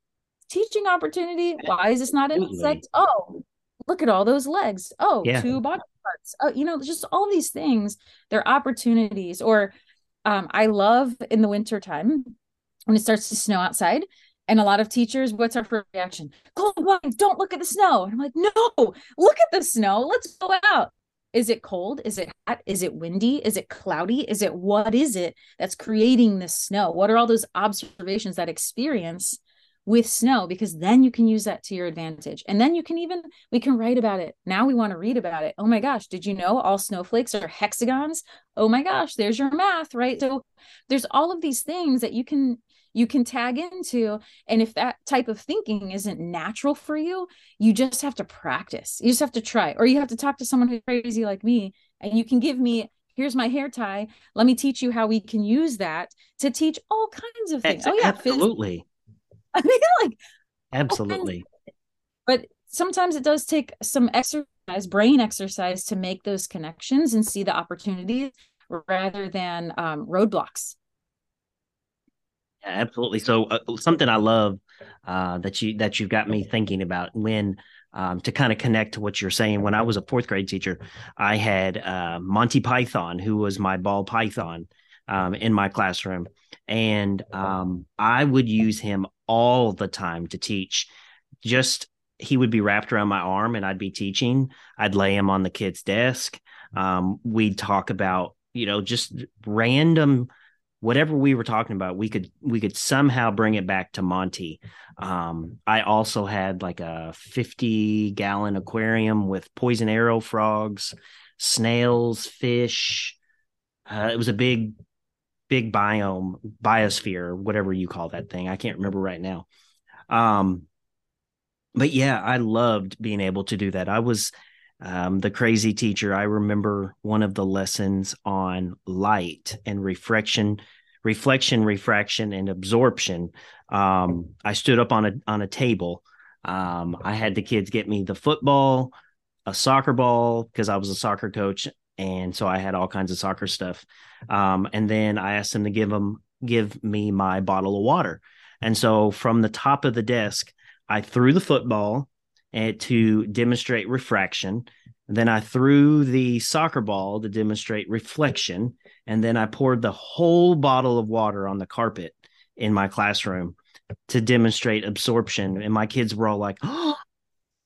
Teaching opportunity? Why is this not an insect? Oh look at all those legs. Oh yeah. two body parts. Oh you know just all these things they're opportunities. Or um, i love in the winter time when it starts to snow outside and a lot of teachers what's our first reaction cold wines don't look at the snow and i'm like no look at the snow let's go out is it cold? Is it hot? Is it windy? Is it cloudy? Is it what is it that's creating the snow? What are all those observations that experience with snow? Because then you can use that to your advantage. And then you can even, we can write about it. Now we want to read about it. Oh my gosh, did you know all snowflakes are hexagons? Oh my gosh, there's your math, right? So there's all of these things that you can you can tag into. And if that type of thinking isn't natural for you, you just have to practice. You just have to try, or you have to talk to someone who's crazy like me, and you can give me here's my hair tie. Let me teach you how we can use that to teach all kinds of things. oh yeah, absolutely. I mean, like absolutely. But sometimes it does take some exercise, brain exercise to make those connections and see the opportunities rather than um, roadblocks. Absolutely. So uh, something I love uh, that you that you've got me thinking about when um, to kind of connect to what you're saying. When I was a fourth grade teacher, I had uh, Monty Python, who was my ball python um, in my classroom, and um, I would use him all the time to teach. Just he would be wrapped around my arm, and I'd be teaching. I'd lay him on the kid's desk. Um, we'd talk about you know just random whatever we were talking about we could we could somehow bring it back to monty. Um, i also had like a 50 gallon aquarium with poison arrow frogs snails fish. Uh, it was a big big biome biosphere whatever you call that thing. I can't remember right now. Um, but yeah i loved being able to do that. I was um, the crazy teacher. I remember one of the lessons on light and reflection, reflection, refraction, and absorption. Um, I stood up on a on a table. Um, I had the kids get me the football, a soccer ball because I was a soccer coach, and so I had all kinds of soccer stuff. Um, and then I asked them to give them give me my bottle of water. And so from the top of the desk, I threw the football Eh, to demonstrate refraction. Then I threw the soccer ball to demonstrate reflection. And then I poured the whole bottle of water on the carpet in my classroom to demonstrate absorption. And my kids were all like, oh,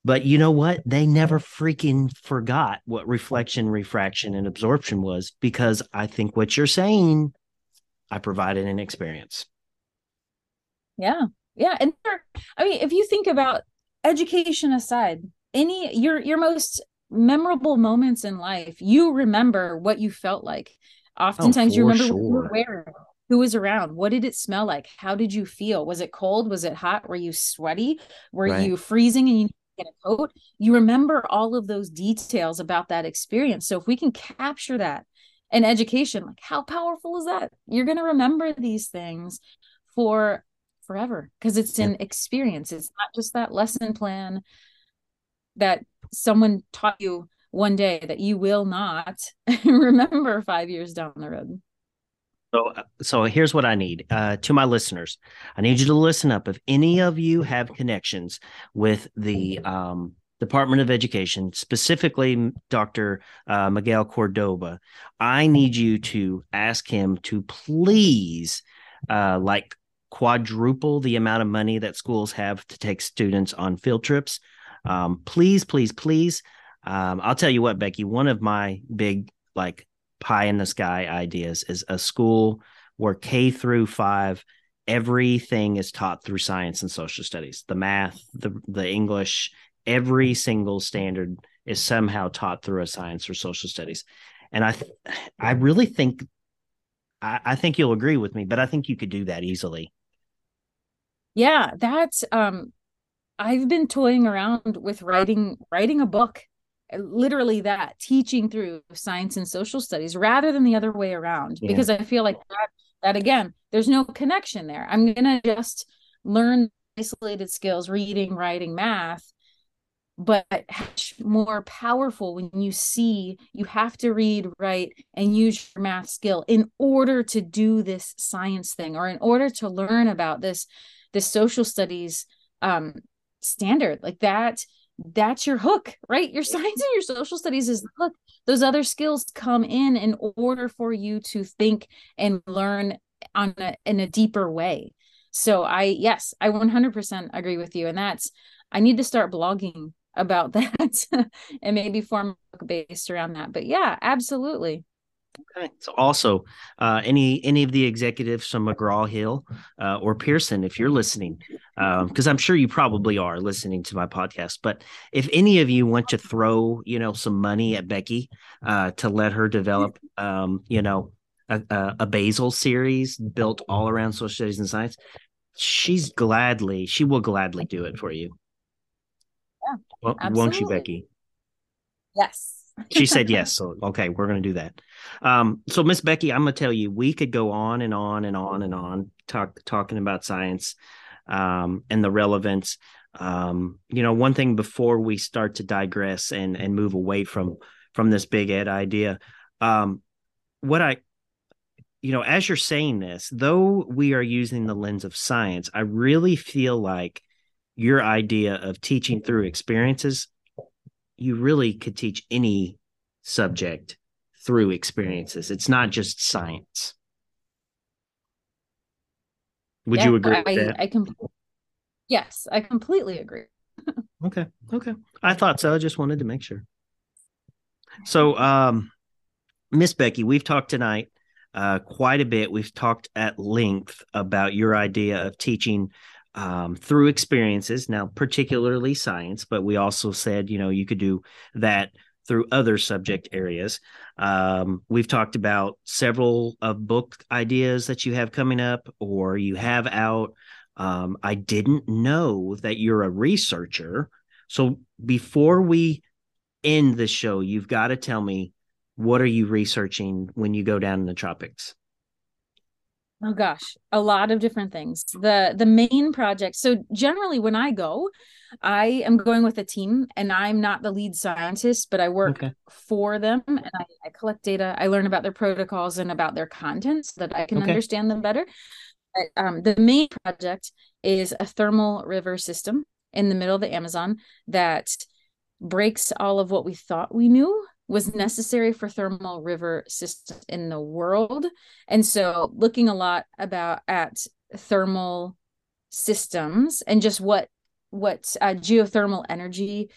but you know what? They never freaking forgot what reflection, refraction, and absorption was because I think what you're saying, I provided an experience. Yeah. Yeah. And I mean, if you think about education aside, any your your most memorable moments in life, you remember what you felt like. Oftentimes, oh, you remember sure. what you were wearing, who was around, what did it smell like, how did you feel? Was it cold? Was it hot? Were you sweaty? Were right. you freezing and you get a coat? You remember all of those details about that experience. So if we can capture that in education, like how powerful is that? You're going to remember these things for forever because it's an experience. It's not just that lesson plan that someone taught you one day that you will not remember five years down the road. So, uh, so here's what I need uh, to my listeners. I need you to listen up. If any of you have connections with the um, Department of Education, specifically Dr. Uh, Miguel Cardona, I need you to ask him to please, uh, like quadruple the amount of money that schools have to take students on field trips. Um, please, please, please. Um, I'll tell you what, Becky, one of my big, like, pie in the sky ideas is a school where K through five, everything is taught through science and social studies, the math, the, the English, every single standard is somehow taught through a science or social studies. And I, th- I really think, I, I think you'll agree with me, but I think you could do that easily yeah that's um i've been toying around with writing writing a book uh, literally that teaching through science and social studies rather than the other way around yeah. because i feel like that that again there's no connection there i'm gonna just learn isolated skills reading writing math but more powerful when you see you have to read write and use your math skill in order to do this science thing or in order to learn about this the social studies um standard like that that's your hook right? Your science and your social studies is the hook. Those other skills come in in order for you to think and learn on a, in a deeper way. So i yes i 100% agree with you and that's i need to start blogging about that and maybe form based around that. But yeah absolutely Okay. So also, uh, any any of the executives from McGraw Hill uh, or Pearson, if you're listening, because um, I'm sure you probably are listening to my podcast. But if any of you want to throw, you know, some money at Becky uh, to let her develop, um, you know, a, a, a basal series built all around social studies and science, she's gladly she will gladly do it for you. Yeah, won't you, Becky? Yes she said yes. So okay, we're gonna do that. Um, so Miss Becky, I'm gonna tell you, we could go on and on and on and on talk talking about science um, and the relevance. Um, you know, one thing before we start to digress and and move away from from this big ed idea, um, what I you know, as you're saying this, though we are using the lens of science, I really feel like your idea of teaching through experiences, you really could teach any subject through experiences. It's not just science. Would Yeah, you agree with I, that? I completely, yes, I completely agree. Okay. Okay. I thought so. I just wanted to make sure. So, um, Miss Becky, we've talked tonight uh, quite a bit. We've talked at length about your idea of teaching um, through experiences, now, particularly science, but we also said, you know, you could do that through other subject areas. Um, we've talked about several of book ideas that you have coming up or you have out. Um, I didn't know that you're a researcher. So before we end the show, you've got to tell me what are you researching when you go down in the tropics? Oh gosh, a lot of different things. The the main project. So generally when I go, I am going with a team and I'm not the lead scientist, but I work Okay. for them and I, I collect data. I learn about their protocols and about their content so that I can Okay. understand them better. But, um, the main project is a thermal river system in the middle of the Amazon that breaks all of what we thought we knew was necessary for thermal river systems in the world. And so looking a lot about at thermal systems and just what what uh, geothermal energy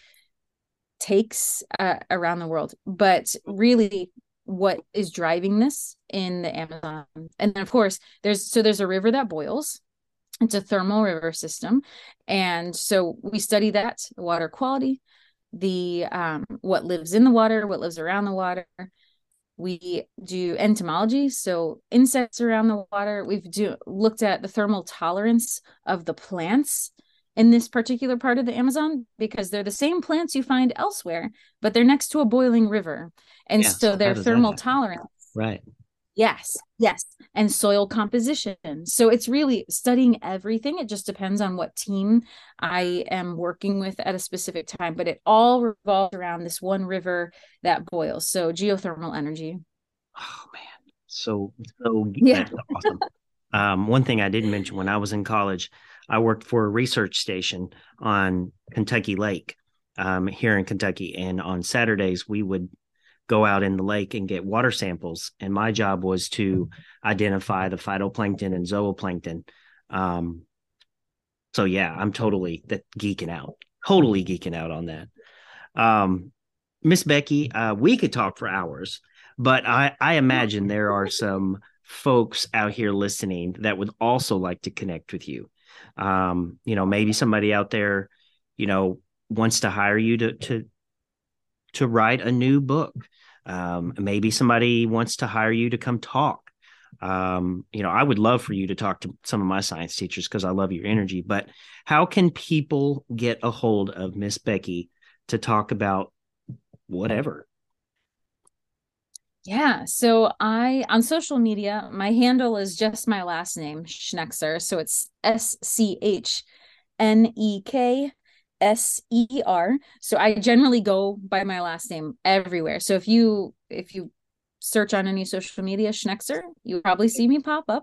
takes uh, around the world, but really what is driving this in the Amazon. And then of course there's so there's a river that boils. It's a thermal river system. And so we study that water quality, the um, what lives in the water, what lives around the water. We do entomology, so insects around the water. We've do looked at the thermal tolerance of the plants in this particular part of the Amazon because they're the same plants you find elsewhere, but they're next to a boiling river, and Yeah, so their thermal tolerance Right. Yes, yes. And soil composition. So it's really studying everything. It just depends on what team I am working with at a specific time, but it all revolves around this one river that boils. So geothermal energy. Oh man, so so Yeah. awesome. Um, one thing I didn't mention when I was in college, I worked for a research station on Kentucky Lake um, here in Kentucky, and on Saturdays we would go out in the lake and get water samples, and my job was to identify the phytoplankton and zooplankton. Um, so yeah, I'm totally that geeking out, totally geeking out on that. Um, Miss Becky, uh, we could talk for hours, but I, I imagine there are some folks out here listening that would also like to connect with you. Um, you know, maybe somebody out there, you know, wants to hire you to to to write a new book. Um, maybe somebody wants to hire you to come talk. Um, you know, I would love for you to talk to some of my science teachers because I love your energy. But how can people get a hold of Miss Becky to talk about whatever? Yeah. So I, on social media, my handle is just my last name, Schnekser. So it's S C H N E K S E R. So I generally go by my last name everywhere. So if you, if you, search on any social media schnekser you'll probably see me pop up.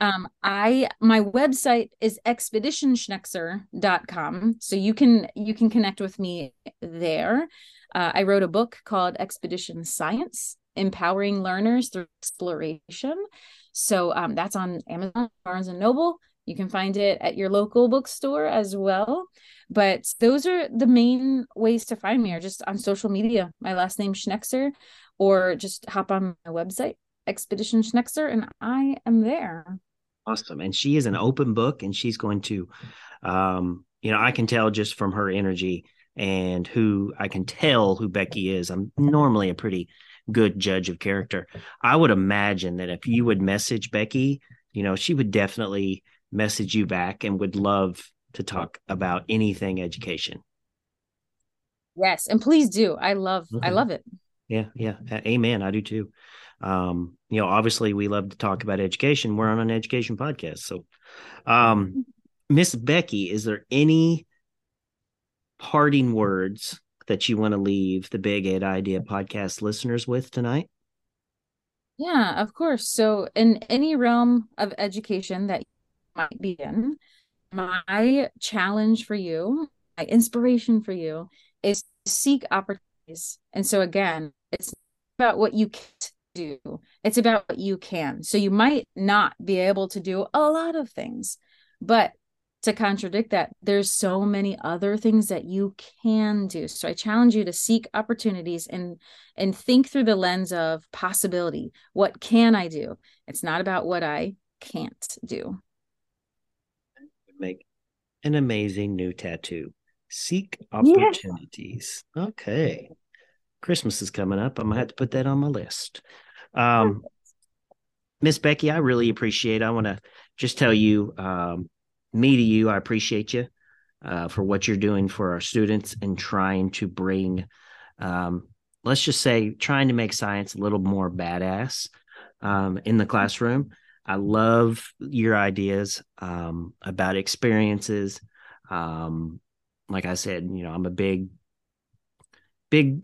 Um i my website is expeditionschnekser.com so you can you can connect with me there. Uh, i wrote a book called expedition science empowering learners through exploration. So um, that's on amazon barnes and noble you can find it at your local bookstore as well but those are the main ways to find me are just on social media my last name schnekser or just hop on my website expedition schnekser and i am there Awesome. And she is an open book and she's going to um, you know, I can tell just from her energy and who I can tell who Becky is. I'm normally a pretty good judge of character. I would imagine that if you would message Becky, you know, she would definitely message you back and would love to talk about anything education. yes and please do i love i love it Yeah, yeah. Amen. I do too. Um, you know, obviously we love to talk about education. We're on an education podcast. So um Miss Becky, is there any parting words that you want to leave the Big Ed Idea podcast listeners with tonight? Yeah, of course. So, in any realm of education that might be in, my challenge for you, my inspiration for you is to seek opportunities. And so, again, it's about what you can't do, it's about what you can. So, you might not be able to do a lot of things, but to contradict that there's so many other things that you can do. So i challenge you to seek opportunities and and think through the lens of possibility. What can i do? It's not about what i can't do make an amazing new tattoo. Seek opportunities. Yes. okay. Christmas is coming up. I'm gonna have to put that on my list. Um miss becky i really appreciate i want to just tell you um me to you, I appreciate you uh, for what you're doing for our students and trying to bring, um, let's just say, trying to make science a little more badass um, in the classroom. I love your ideas um, about experiences. Um, like I said, you know, I'm a big, big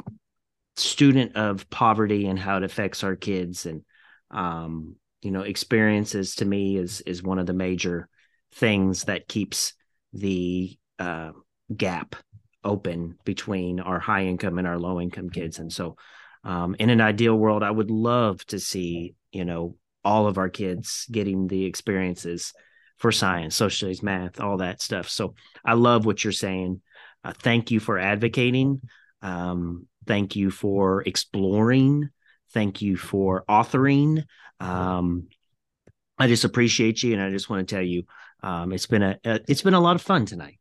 student of poverty and how it affects our kids, and um, you know, experiences to me is is one of the major things that keeps the uh, gap open between our high income and our low income kids. And so, um, in an ideal world, I would love to see, you know, all of our kids getting the experiences for science, social studies, math, all that stuff. So I love what you're saying. Uh, thank you for advocating. Um, thank you for exploring. Thank you for authoring. Um, I just appreciate you, and I just want to tell you um, it's been a, a it's been a lot of fun tonight.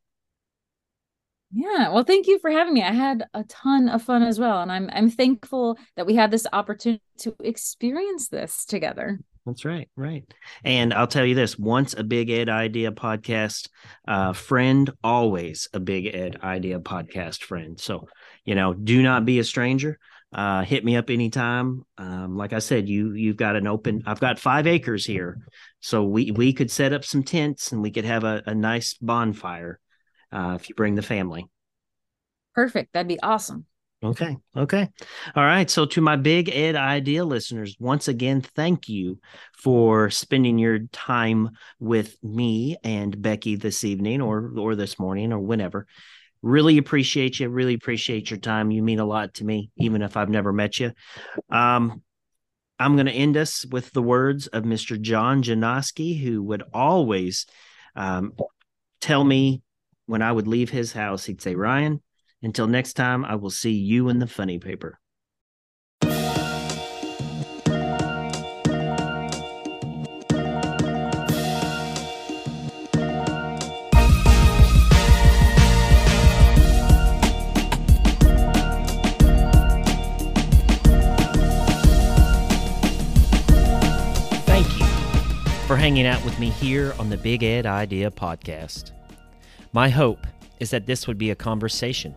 Yeah, well, thank you for having me. I had a ton of fun as well, and I'm I'm thankful that we had this opportunity to experience this together. That's right, right. And I'll tell you this: once a Big Ed Idea podcast uh, friend, always a Big Ed Idea podcast friend. So, you know, do not be a stranger uh, hit me up anytime. Um, like I said, you you've got an open. I've got five acres here, so we we could set up some tents and we could have a, a nice bonfire uh, if you bring the family. Perfect. That'd be awesome. Okay. Okay. All right. So, to my big Ed idea listeners, once again, thank you for spending your time with me and Becky this evening or or this morning or whenever. Really appreciate you. Really appreciate your time. You mean a lot to me, even if I've never met you. Um, I'm going to end us with the words of Mr. John Janoski, who would always um, tell me when I would leave his house, he'd say, Ryan, until next time, I will see you in the funny paper. Thank you for hanging out with me here on the Big Ed Idea podcast. My hope is that this would be a conversation,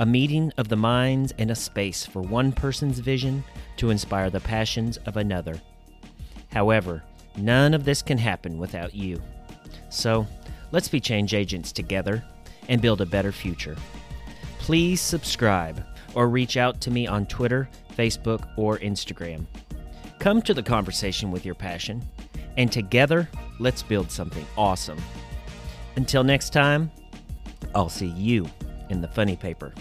a meeting of the minds and a space for one person's vision to inspire the passions of another. However, none of this can happen without you. So, let's be change agents together and build a better future. Please subscribe or reach out to me on Twitter, Facebook, or Instagram. Come to the conversation with your passion and together, let's build something awesome. Until next time, I'll see you in the funny paper.